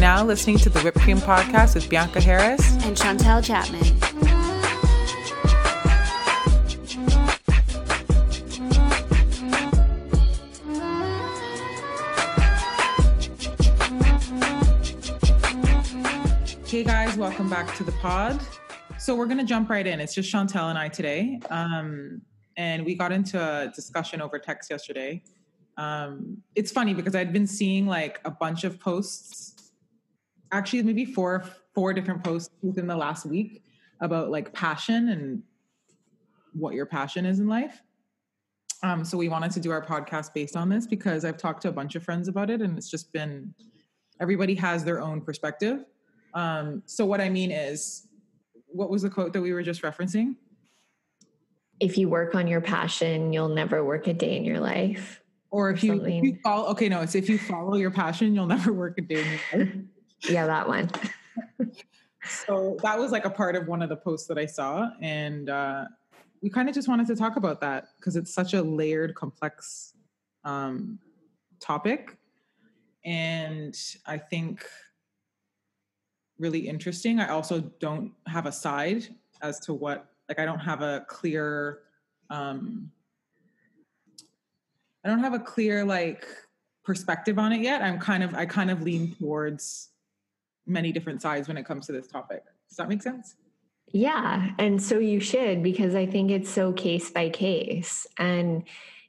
now listening to the Whipped Cream Podcast with Bianca Harris and Chantel Chapman. Hey guys, welcome back to the pod. So we're gonna jump right in. It's just Chantel and I today, um, and we got into a discussion over text yesterday um, it's funny because I'd been seeing like a bunch of posts, actually maybe four four different posts within the last week about like passion and what your passion is in life. Um, so we wanted to do our podcast based on this because I've talked to a bunch of friends about it, and it's just been everybody has their own perspective. Um, so what I mean is, what was the quote that we were just referencing? If you work on your passion, you'll never work a day in your life. Or if you, if you follow, okay, no, it's if you follow your passion, you'll never work a day in your life. yeah, that one. so that was like a part of one of the posts that I saw. And uh, we kind of just wanted to talk about that because it's such a layered, complex um, topic. And I think really interesting. I also don't have a side as to what, like, I don't have a clear, um, I don't have a clear like perspective on it yet. I'm kind of I kind of lean towards many different sides when it comes to this topic. Does that make sense? Yeah, and so you should because I think it's so case by case. And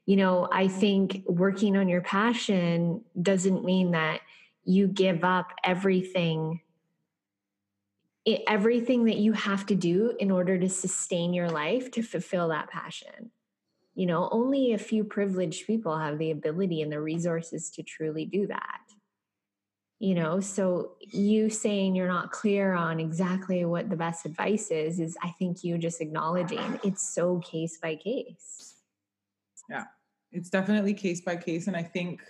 you know, I think working on your passion doesn't mean that you give up everything everything that you have to do in order to sustain your life to fulfill that passion you know only a few privileged people have the ability and the resources to truly do that you know so you saying you're not clear on exactly what the best advice is is i think you just acknowledging it's so case by case. Yeah it's definitely case by case and i think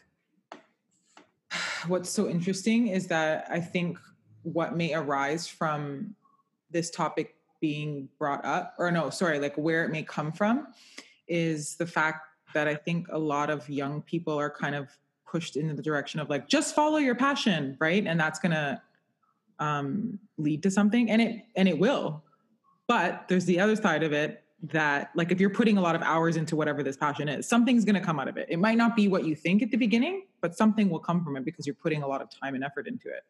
what's so interesting is that i think what may arise from this topic being brought up or no sorry like where it may come from is the fact that I think a lot of young people are kind of pushed into the direction of like just follow your passion, right? And that's gonna um, lead to something, and it and it will. But there's the other side of it that like if you're putting a lot of hours into whatever this passion is, something's gonna come out of it. It might not be what you think at the beginning, but something will come from it because you're putting a lot of time and effort into it.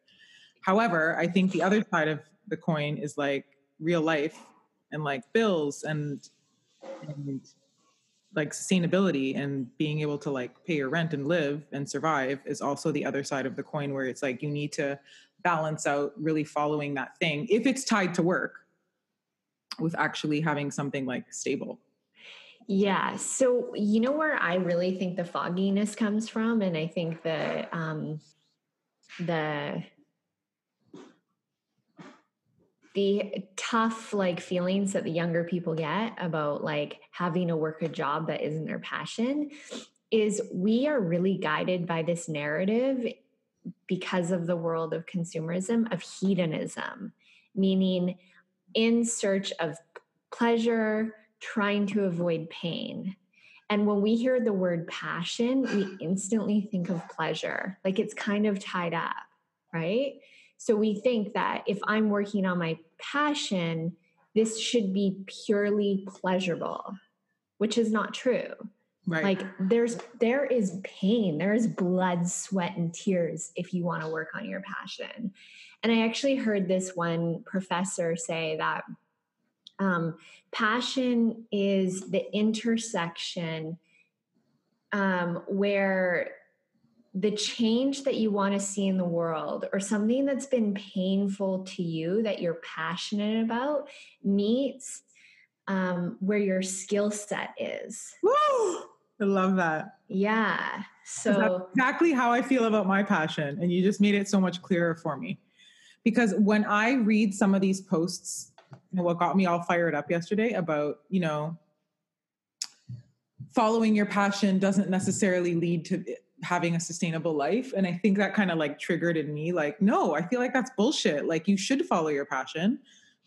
However, I think the other side of the coin is like real life and like bills and and like sustainability and being able to like pay your rent and live and survive is also the other side of the coin where it's like you need to balance out really following that thing if it's tied to work with actually having something like stable. Yeah. So you know where i really think the fogginess comes from? And i think the um the the tough like feelings that the younger people get about like having to work a job that isn't their passion is we are really guided by this narrative because of the world of consumerism of hedonism meaning in search of pleasure trying to avoid pain. And when we hear the word passion we instantly think of pleasure like it's kind of tied up right so we think that if I'm working on my passion, this should be purely pleasurable, which is not true. Right. Like there's there is pain, there is blood, sweat, and tears if you want to work on your passion. And I actually heard this one professor say that um, passion is the intersection um, where the change that you want to see in the world or something that's been painful to you that you're passionate about meets um, where your skill set is. Woo! I love that. Yeah. So that's exactly how I feel about my passion. And you just made it so much clearer for me. Because when I read some of these posts, you know, what got me all fired up yesterday about, you know, following your passion doesn't necessarily lead to having a sustainable life and i think that kind of like triggered in me like no i feel like that's bullshit like you should follow your passion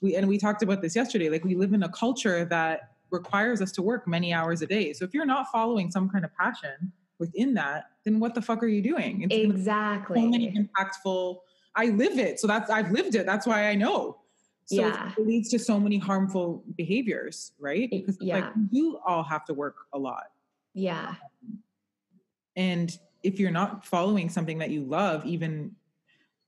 we and we talked about this yesterday like we live in a culture that requires us to work many hours a day so if you're not following some kind of passion within that then what the fuck are you doing it's exactly so many impactful I live it. So that's I've lived it. That's why I know. So Yeah. it leads to so many harmful behaviors, right? Because yeah. like you all have to work a lot. Yeah. Um, And if you're not following something that you love, even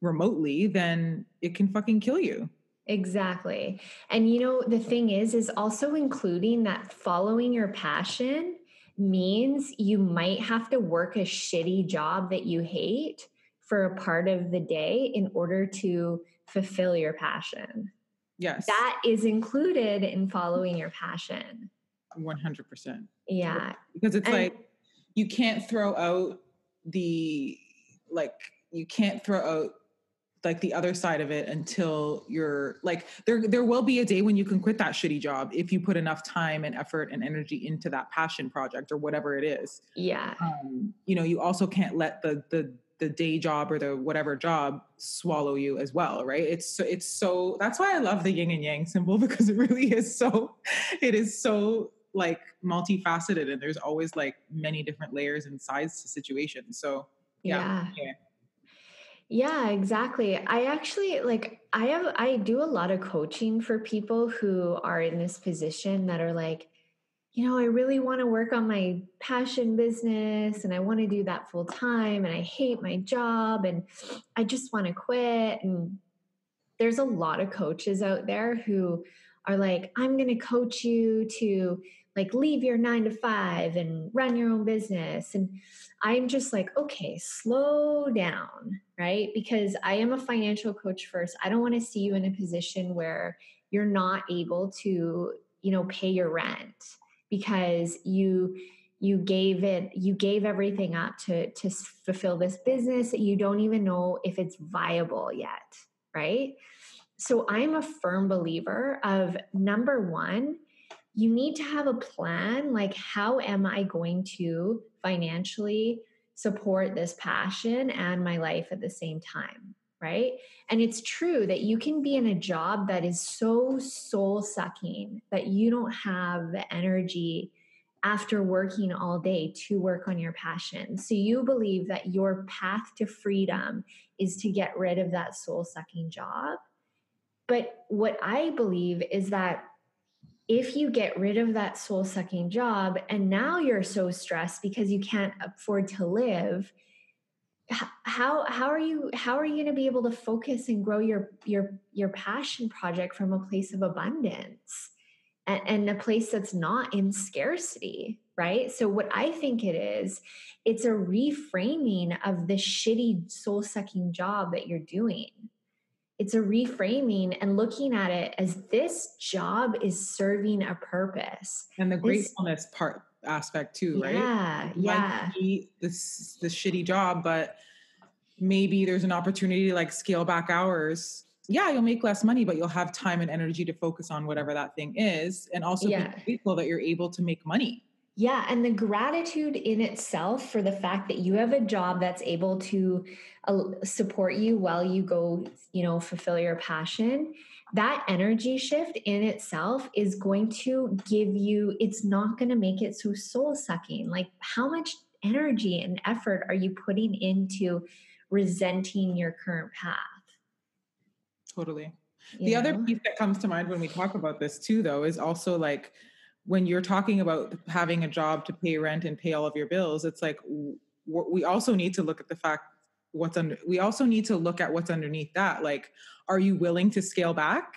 remotely, then it can fucking kill you. Exactly. And you know, the thing is, is also including that following your passion means you might have to work a shitty job that you hate for a part of the day in order to fulfill your passion. Yes. That is included in following your passion. 100%. Yeah. Because it's And- like you can't throw out the like you can't throw out like the other side of it until you're like there there will be a day when you can quit that shitty job if you put enough time and effort and energy into that passion project or whatever it is Yeah. um, you know you also can't let the the the day job or the whatever job swallow you as well right it's so it's so that's why i love the yin and yang symbol because it really is so it is so like multifaceted and there's always like many different layers and sides to situations so yeah, Yeah. yeah. Exactly. I actually like I have I do a lot of coaching for people who are in this position that are like, you know, I really want to work on my passion business and I want to do that full time and I hate my job and I just want to quit and there's a lot of coaches out there who are like, I'm going to coach you to like leave your 9 to 5 and run your own business and I'm just like, okay, slow down, right? Because I am a financial coach first. I don't want to see you in a position where you're not able to, you know, pay your rent because you you gave it you gave everything up to to fulfill this business you don't even know if it's viable yet, right? So I'm a firm believer of number 1, you need to have a plan like how am i going to financially support this passion and my life at the same time right? And it's true that you can be in a job that is so soul sucking that you don't have the energy after working all day to work on your passion. So you believe that your path to freedom is to get rid of that soul sucking job. But what i believe is that if you get rid of that soul sucking job and now you're so stressed because you can't afford to live how how are you how are you going to be able to focus and grow your your your passion project from a place of abundance? And, and a place that's not in scarcity right? So what i think it is it's a reframing of the shitty soul sucking job that you're doing it's a reframing and looking at it as this job is serving a purpose. and the This- gratefulness part aspect too right Yeah, yeah, this this shitty job but maybe there's an opportunity to like scale back hours yeah you'll make less money but you'll have time and energy to focus on whatever that thing is and also Yeah. be grateful that you're able to make money yeah. And the gratitude in itself for the fact that you have a job that's able to uh, support you while you go, you know, fulfill your passion. That energy shift in itself is going to give you, it's not going to make it so soul sucking. Like, how much energy and effort are you putting into resenting your current path? totally you the other piece that comes to mind when we talk about this too though is also like when you're talking about having a job to pay rent and pay all of your bills it's like we also need to look at the fact what's under we also need to look at what's underneath that like are you willing to scale back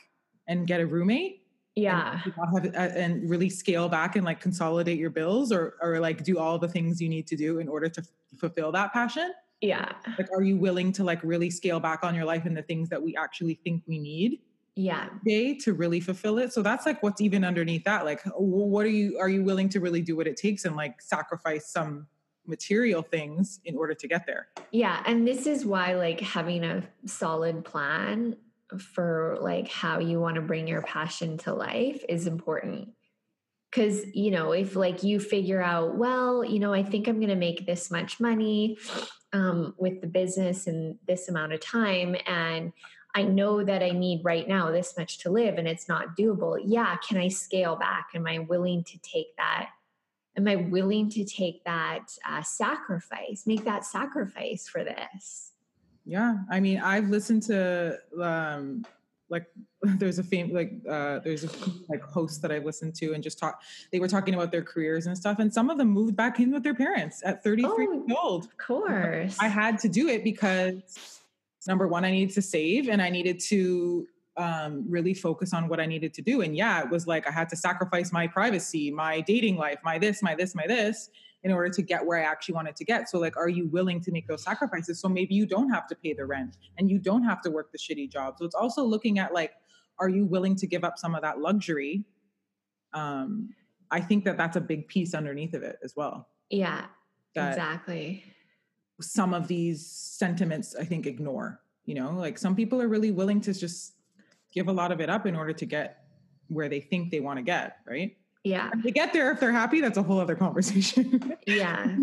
and get a roommate Yeah. and, have, uh, and really scale back and like consolidate your bills or or like do all the things you need to do in order to f- fulfill that passion Yeah. like are you willing to like really scale back on your life and the things that we actually think we need Yeah. day to really fulfill it so that's like what's even underneath that like what are you are you willing to really do what it takes and like sacrifice some material things in order to get there Yeah. And this is why, like, having a solid plan for like how you want to bring your passion to life is important. Because, you know, if like you figure out, well, you know, I think I'm going to make this much money um, with the business in this amount of time. And I know that I need right now this much to live and it's not doable. Yeah. Can I scale back? Am I willing to take that? Am I willing to take that uh, sacrifice, make that sacrifice for this? Yeah, I mean, I've listened to um, like there's a fame like uh, there's a like host that I've listened to and just talk. They were talking about their careers and stuff, and some of them moved back in with their parents at 33 Oh, years old. Of course. I had to do it because number one, I needed to save and I needed to um, really focus on what I needed to do. And yeah, it was like I had to sacrifice my privacy, my dating life, my this, my this, my this, in order to get where I actually wanted to get. So, like, are you willing to make those sacrifices? So maybe you don't have to pay the rent and you don't have to work the shitty job. So it's also looking at like, are you willing to give up some of that luxury? Um, I think that that's a big piece underneath of it as well. yeah, That exactly. Some of these sentiments I think ignore. You know, like some people are really willing to just give a lot of it up in order to get where they think they want to get, right? Yeah. If they get there if they're happy, that's a whole other conversation. Yeah.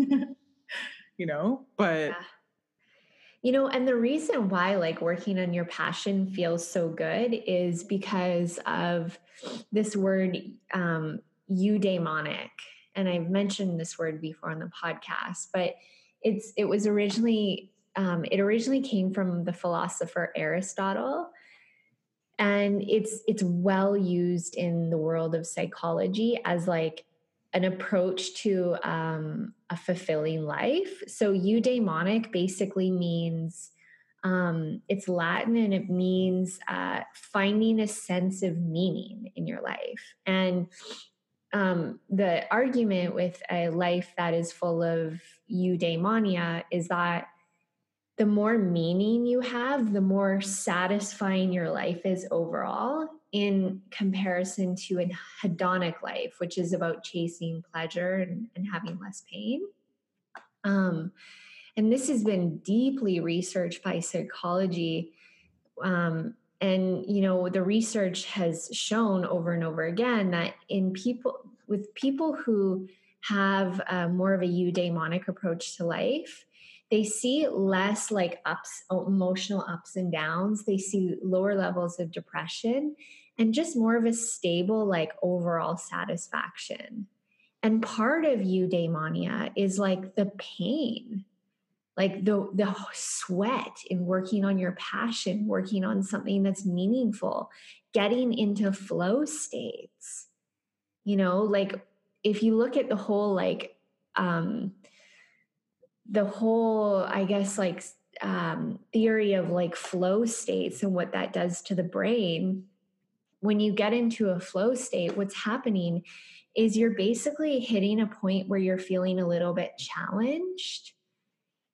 you know, but Yeah. You know, and the reason why like working on your passion feels so good is because of this word um eudaimonic. And I've mentioned this word before on the podcast, but it's it was originally um, it originally came from the philosopher Aristotle. And it's it's well used in the world of psychology as like an approach to um, a fulfilling life. So eudaimonic basically means um, it's Latin and it means uh, finding a sense of meaning in your life. And um, the argument with a life that is full of eudaimonia is that the more meaning you have, the more satisfying your life is overall in comparison to a hedonic life, which is about chasing pleasure and, and having less pain. Um, and this has been deeply researched by psychology. Um, and you know the research has shown over and over again that in people with people who have uh, more of a eudaimonic approach to life they see less like ups emotional ups and downs. They see lower levels of depression and just more of a stable like overall satisfaction. And part of eudaimonia is like the pain like the the sweat in working on your passion working on something that's meaningful getting into flow states. You know like if you look at the whole like um the whole i guess like um theory of like flow states and what that does to the brain when you get into a flow state what's happening is you're basically hitting a point where you're feeling a little bit challenged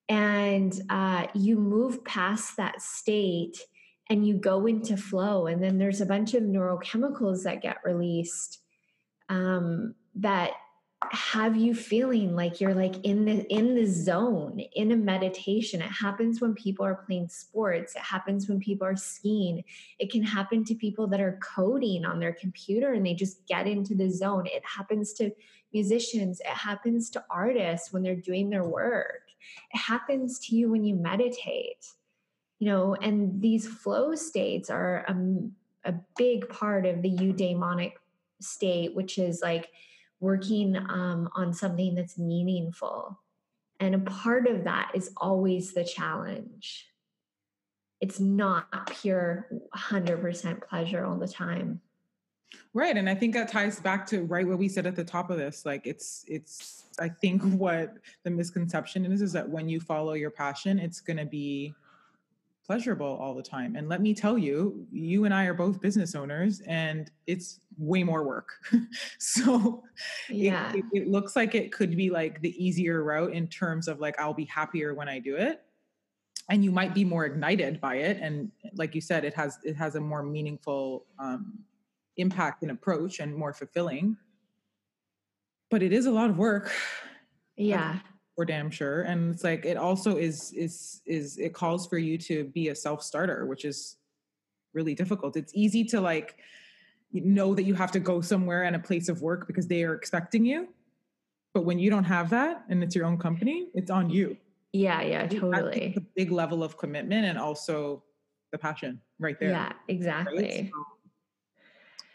and uh, you move past that state and you go into flow and then there's a bunch of neurochemicals that get released um, that have you feeling like you're like in the in the zone in a meditation. It happens when people are playing sports. It happens when people are skiing. It can happen to people that are coding on their computer and they just get into the zone. It happens to musicians. It happens to artists when they're doing their work it happens to you when you meditate you know and these flow states are a, a big part of the eudaimonic state which is like working um, on something that's meaningful. And a part of that is always the challenge. It's not pure 100% pleasure all the time right and i think that ties back to right what we said at the top of this like it's it's i think what the misconception is is that when you follow your passion it's going to be pleasurable all the time and let me tell you you and i are both business owners and it's way more work. So yeah. it, it, it looks like it could be like the easier route in terms of like i'll be happier when i do it and you might be more ignited by it and like you said it has it has a more meaningful um, impact and approach and more fulfilling. But it is a lot of work. Yeah. for damn sure. And it's like it also is is is it calls for you to be a self-starter which is really difficult. It's easy to like know that you have to go somewhere and a place of work because they are expecting you. But when you don't have that and it's your own company it's on you. Yeah yeah totally. that's a big level of commitment and also the passion right there. Yeah right? exactly So,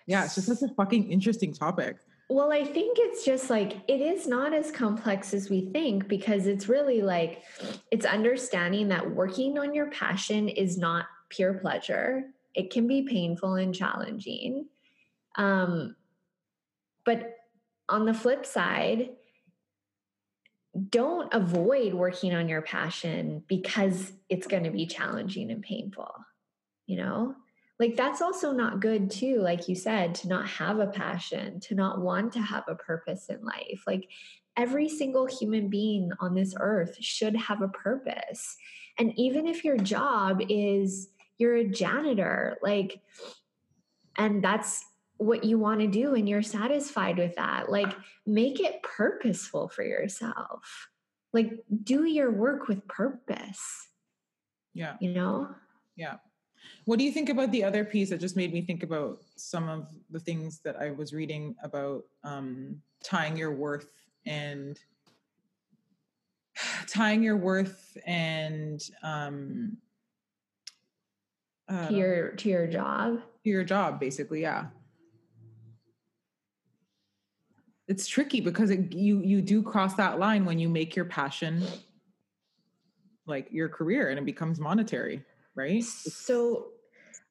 yeah it's just such a fucking interesting topic well, I think it's just like it is not as complex as we think because it's really like it's understanding that working on your passion is not pure pleasure. It can be painful and challenging. Um, but on the flip side, don't avoid working on your passion because it's going to be challenging and painful. You know, like that's also not good too like you said to not have a passion to not want to have a purpose in life. Like every single human being on this earth should have a purpose. And even if your job is you're a janitor like and that's what you want to do and you're satisfied with that like make it purposeful for yourself. Like do your work with purpose. Yeah. You know? Yeah what do you think about the other piece that just made me think about some of the things that I was reading about um, tying your worth and tying your worth and um, uh, to your to your job? To your job basically yeah. It's tricky because it, you you do cross that line when you make your passion like your career and it becomes monetary right so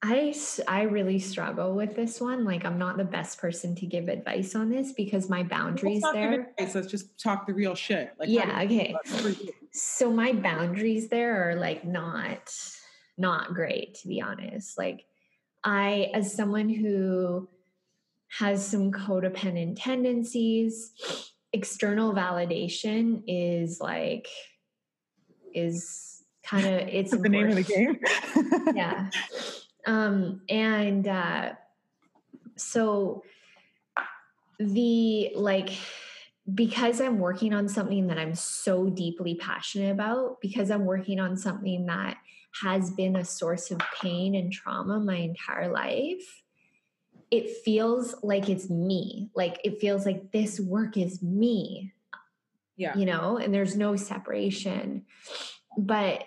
I I really struggle with this one. Like I'm not the best person to give advice on this because my boundaries there. Advice, let's just talk the real shit. Like yeah, okay. So my boundaries there are like not not great to be honest. Like I as someone who has some codependent tendencies, external validation is like is kind of it's the name of the game. yeah. Um, and uh, so the like, because I'm working on something that I'm so deeply passionate about, because I'm working on something that has been a source of pain and trauma my entire life, it feels like it's me. Like it feels like this work is me. Yeah. You know, and there's no separation. But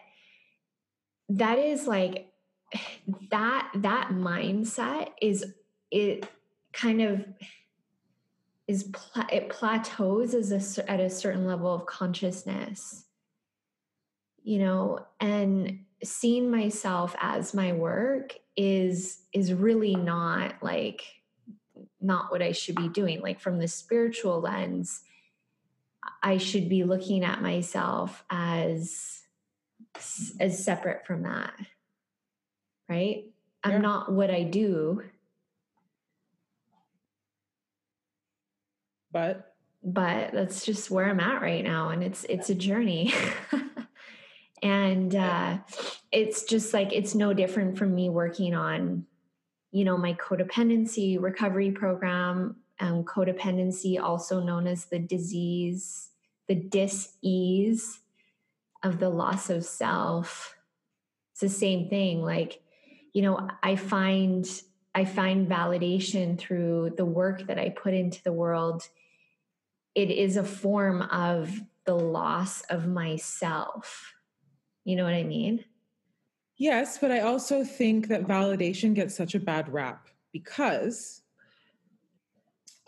that is like that that mindset is it kind of is pla- it plateaus as a, at a certain level of consciousness you know? And seeing myself as my work is is really not like not what i should be doing. Like from the spiritual lens i should be looking at myself as as separate from that right? I'm yeah. not what I do. But but that's just where I'm at right now and it's it's a journey. and uh it's just like it's no different from me working on you know my codependency recovery program um, codependency also known as the disease the dis-ease of the loss of self. It's the same thing like you know i find i find validation through the work that i put into the world. It is a form of the loss of myself. You know what i mean? Yes but i also think that validation gets such a bad rap because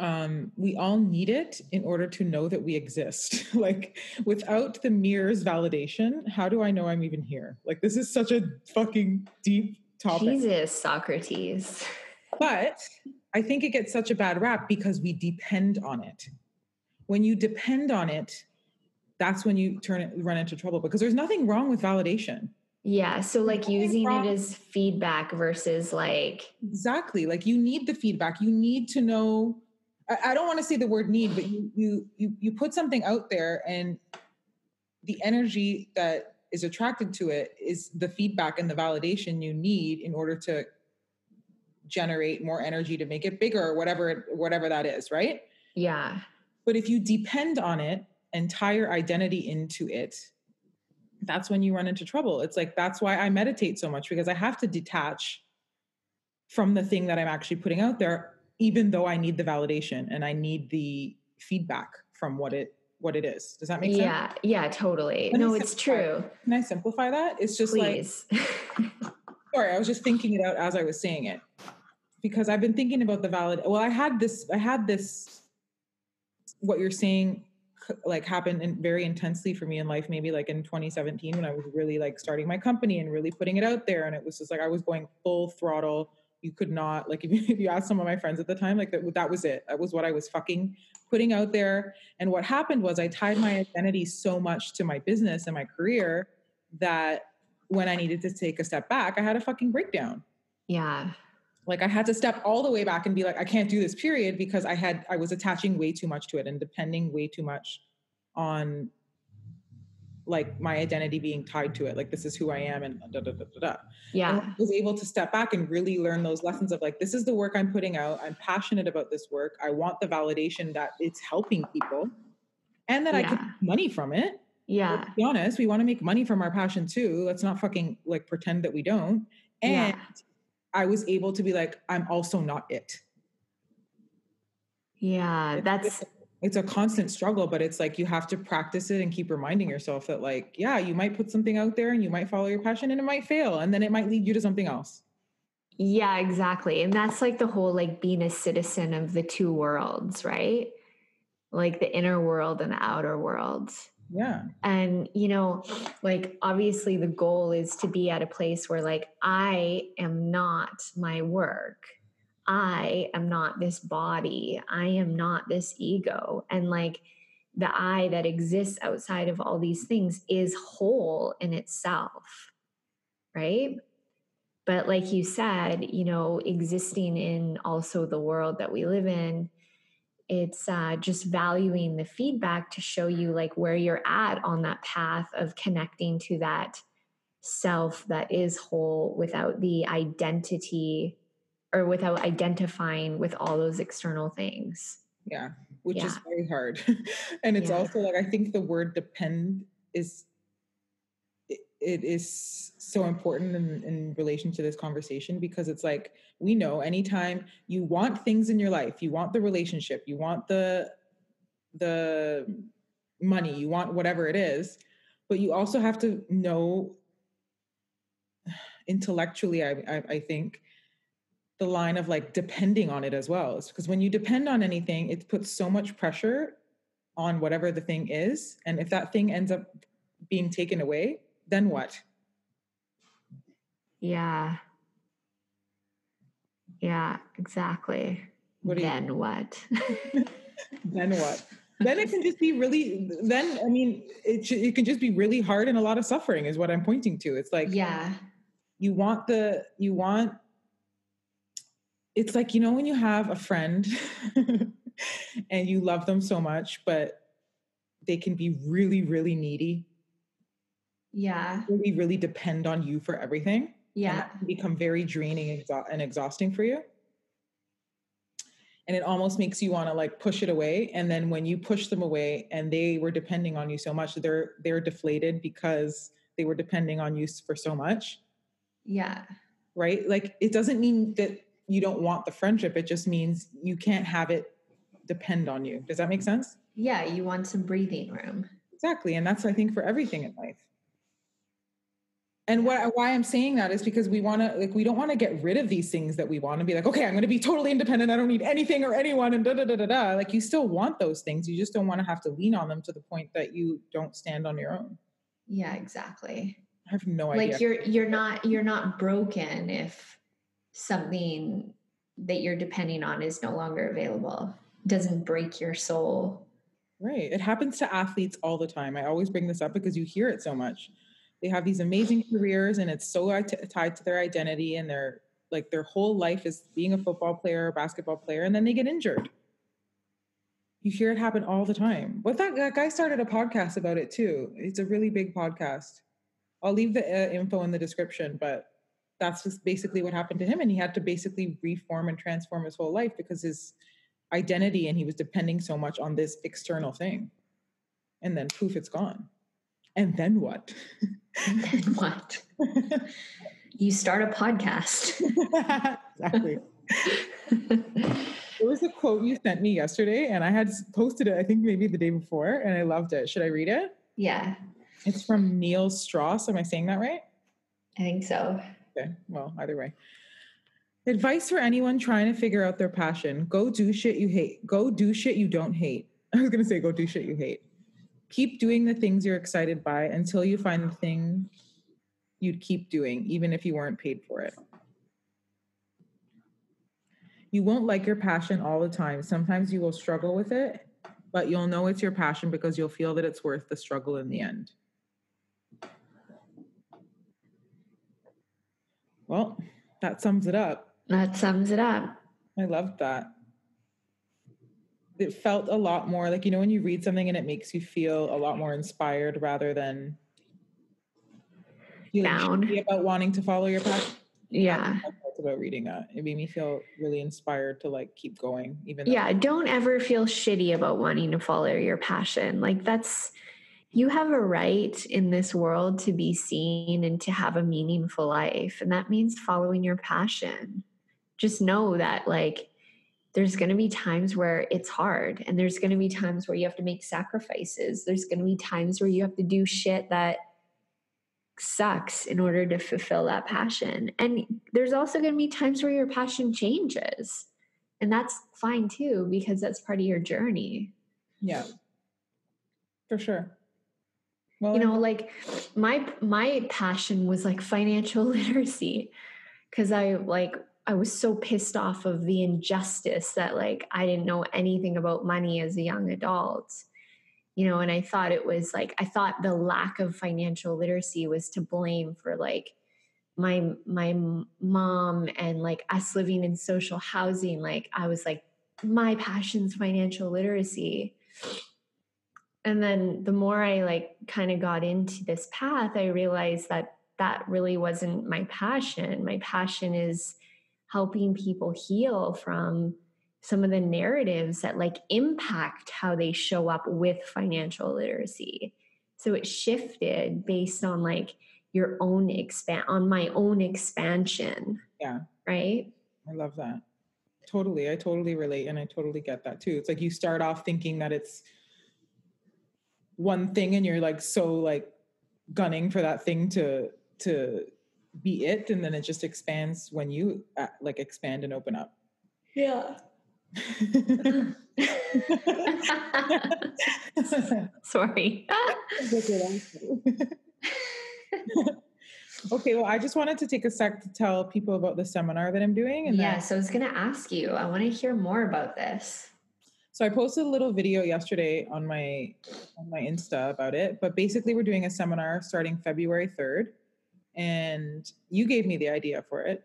um, we all need it in order to know that we exist. like, without the mirror's validation, how do I know I'm even here? Like, this is such a fucking deep topic. Jesus, Socrates. But I think it gets such a bad rap because we depend on it. When you depend on it, that's when you turn it run into trouble because there's nothing wrong with validation. Yeah, so like using it as feedback versus like exactly like you need the feedback. You need to know. I, don't want to say the word need, but you you you you put something out there, and the energy that is attracted to it is the feedback and the validation you need in order to generate more energy to make it bigger or whatever whatever that is right? Yeah. But if you depend on it and tie your identity into it that's when you run into trouble. It's like that's why i meditate so much because i have to detach from the thing that i'm actually putting out there even though i need the validation and i need the feedback from what it what it is. Does that make yeah, sense? Yeah, yeah, totally. Can no, it's true. Can I simplify that? It's just Please. like sorry, I was just thinking it out as I was saying it. Because I've been thinking about the valid well, I had this I had this what you're saying like happened in, very intensely for me in life maybe like in 2017 when i was really like starting my company and really putting it out there and it was just like i was going full throttle you could not like if you, if you ask some of my friends at the time like that, that was it. That was what i was fucking putting out there. And what happened was i tied my identity so much to my business and my career that when i needed to take a step back i had a fucking breakdown. Yeah. Like i had to step all the way back and be like i can't do this period because i had i was attaching way too much to it and depending way too much on like my identity being tied to it like this is who i am and da da da da da. Yeah. And I was able to step back and really learn those lessons of like this is the work i'm putting out. I'm passionate about this work. I want the validation that it's helping people and that i could make money from it. Yeah. Let's be honest we want to make money from our passion too. Let's not fucking like pretend that we don't. And Yeah. i was able to be like i'm also not it. Yeah that's it's a constant struggle but it's like you have to practice it and keep reminding yourself that like yeah you might put something out there and you might follow your passion and it might fail and then it might lead you to something else Yeah, exactly. And that's like the whole like being a citizen of the two worlds, right? Like the inner world and the outer world. yeah And, you know, like obviously the goal is to be at a place where like I am not my work. I am not this body. I am not this ego. And like the I that exists outside of all these things is whole in itself, right? But like you said, you know, existing in also the world that we live in, it's uh, just valuing the feedback to show you like where you're at on that path of connecting to that self that is whole without the identity or without identifying with all those external things. yeah which is very hard and it's Yeah. also like i think the word depend is it, it is so important in, in relation to this conversation because it's like we know anytime you want things in your life you want the relationship you want the the money you want whatever it is but you also have to know intellectually i i, I think the line of like depending on it as well because when you depend on anything it puts so much pressure on whatever the thing is and if that thing ends up being taken away then what Yeah. Yeah, exactly. What do you- then what? then what then it can just be really then i mean it, it can just be really hard and a lot of suffering is what i'm pointing to it's like yeah. you want the you want it's like you know when you have a friend and you love them so much but they can be really really needy Yeah. really really depend on you for everything Yeah. become very draining and exhausting for you and it almost makes you want to like push it away and then when you push them away and they were depending on you so much they're they're deflated because they were depending on you for so much Yeah. right like it doesn't mean that you don't want the friendship it just means you can't have it depend on you does that make sense Yeah. You want some breathing room. Exactly. And that's, I think, for everything in life. And what, why I'm saying that is because we want to, like, we don't want to get rid of these things that we want to be like, okay, I'm going to be totally independent. I don't need anything or anyone and da da da da da. Like, you still want those things. You just don't want to have to lean on them to the point that you don't stand on your own. Yeah, exactly. I have no idea. Like you're you're not you're not broken if something that you're depending on is no longer available. Doesn't break your soul. Right. It happens to athletes all the time. I always bring this up because you hear it so much. They have these amazing careers and it's so ti- tied to their identity and their like their whole life is being a football player or basketball player and then they get injured. You hear it happen all the time. What that, that guy started a podcast about it too. It's a really big podcast. I'll leave the uh, info in the description, but that's just basically what happened to him and he had to basically reform and transform his whole life because his identity and he was depending so much on this external thing. And then poof, it's gone. And then what? And then what? You start a podcast. exactly. it was a quote you sent me yesterday, and I had posted it, I think maybe the day before, and I loved it. Should I read it? yeah, It's from Neil Strauss. Am I saying that right? I think so. Okay, well, either way. Advice for anyone trying to figure out their passion go do shit you hate. Go do shit you don't hate. I was gonna say go do shit you hate. Keep doing the things you're excited by until you find the thing you'd keep doing, even if you weren't paid for it. You won't like your passion all the time. Sometimes you will struggle with it, but you'll know it's your passion because you'll feel that it's worth the struggle in the end. Well, that sums it up. That sums it up. I loved that. It felt a lot more like, you know, when you read something and it makes you feel a lot more inspired rather than feeling Down. about wanting to follow your passion. Yeah. I felt about reading that. It made me feel really inspired to like keep going, even though Yeah. Don't ever feel shitty about wanting to follow your passion. Like, that's, you have a right in this world to be seen and to have a meaningful life. And that means following your passion. Just know that, like, there's going to be times where it's hard, and there's going to be times where you have to make sacrifices. There's going to be times where you have to do shit that sucks in order to fulfill that passion. And there's also going to be times where your passion changes. And that's fine too, because that's part of your journey. yeah, for sure. Well, you know like my my passion was like financial literacy because i like i was so pissed off of the injustice that like i didn't know anything about money as a young adult you know and i thought it was like i thought the lack of financial literacy was to blame for like my my mom and like us living in social housing. Like i was like my passion's financial literacy and then the more i like kind of got into this path i realized that that really wasn't my passion my passion is helping people heal from some of the narratives that like impact how they show up with financial literacy so it shifted based on like your own expand on my own expansion Yeah. right I love that. Totally. I totally relate and I totally get that too. It's like you start off thinking that it's one thing and you're like so like gunning for that thing to to be it and then it just expands when you uh, like expand and open up. yeah. Sorry. Okay, well I just wanted to take a sec to tell people about the seminar that I'm doing and then so i was going to ask you i want to hear more about this So I posted a little video yesterday on my on my Insta about it, but basically we're doing a seminar starting February 3rd and you gave me the idea for it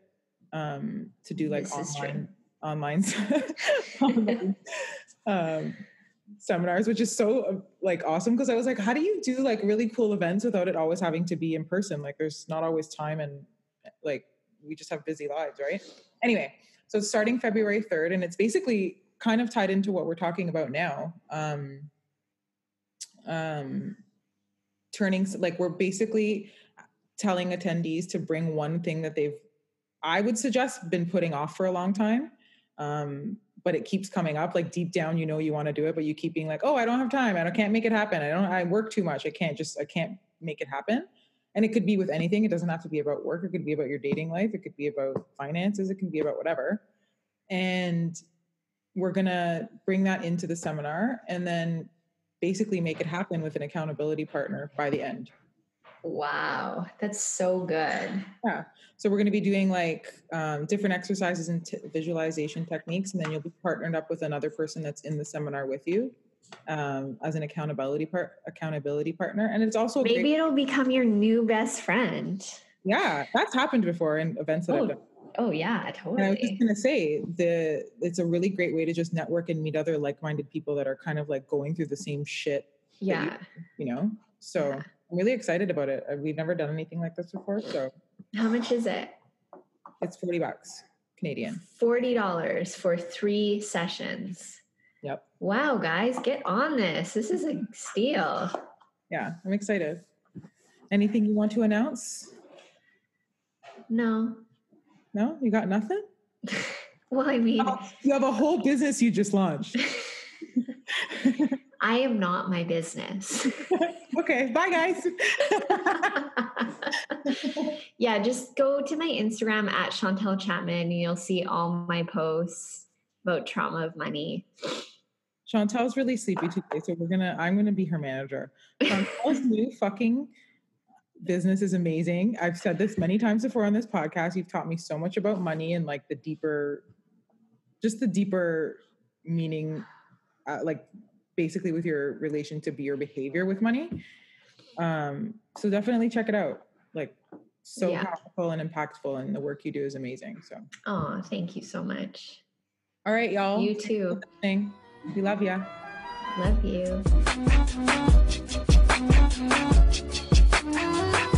um to do like This online online online, um seminars which is so like awesome because I was like how do you do like really cool events without it always having to be in person? Like there's not always time and like we just have busy lives right? Anyway so starting February 3rd and it's basically kind of tied into what we're talking about now um um turning like we're basically telling attendees to bring one thing that they've i would suggest been putting off for a long time um but it keeps coming up. Like deep down you know you want to do it but you keep being like oh i don't have time. I can't make it happen. I don't i work too much. I can't just i can't make it happen. And it could be with anything. It doesn't have to be about work. It could be about your dating life. It could be about finances. It can be about whatever. And we're going to bring that into the seminar and then basically make it happen with an accountability partner by the end. Wow that's so good. Yeah so we're going to be doing like um, different exercises and t- visualization techniques and then you'll be partnered up with another person that's in the seminar with you um, as an accountability part accountability partner and it's also a great- maybe it'll become your new best friend. Yeah that's happened before in events that Oh, i've done oh yeah And I was just gonna say the it's a really great way to just network and meet other like-minded people that are kind of like going through the same shit, yeah you know. So Yeah. I'm really excited about it. Uh, We've never done anything like this before, so how much is it it's forty bucks Canadian. $40 for three sessions Yep. wow guys get on this this is a steal Yeah, I'm excited. Anything you want to announce? no No, you got nothing. well i mean Oh, you have a whole business you just launched. i am not my business okay, bye guys. yeah, just go to my Instagram at Chantel Chapman and you'll see all my posts about trauma of money. Chantel's really sleepy today, so we're gonna. I'm gonna be her manager. Chantel's new fucking business is amazing. I've said this many times before on this podcast. You've taught me so much about money and like the deeper, just the deeper meaning, uh, like basically with your relation to be your behavior with money. Um, so definitely check it out. Like so Yeah. powerful and impactful, and the work you do is amazing. So, Oh, thank you so much. all right, y'all. You too. We love ya. Love you. Ah, ah, ah.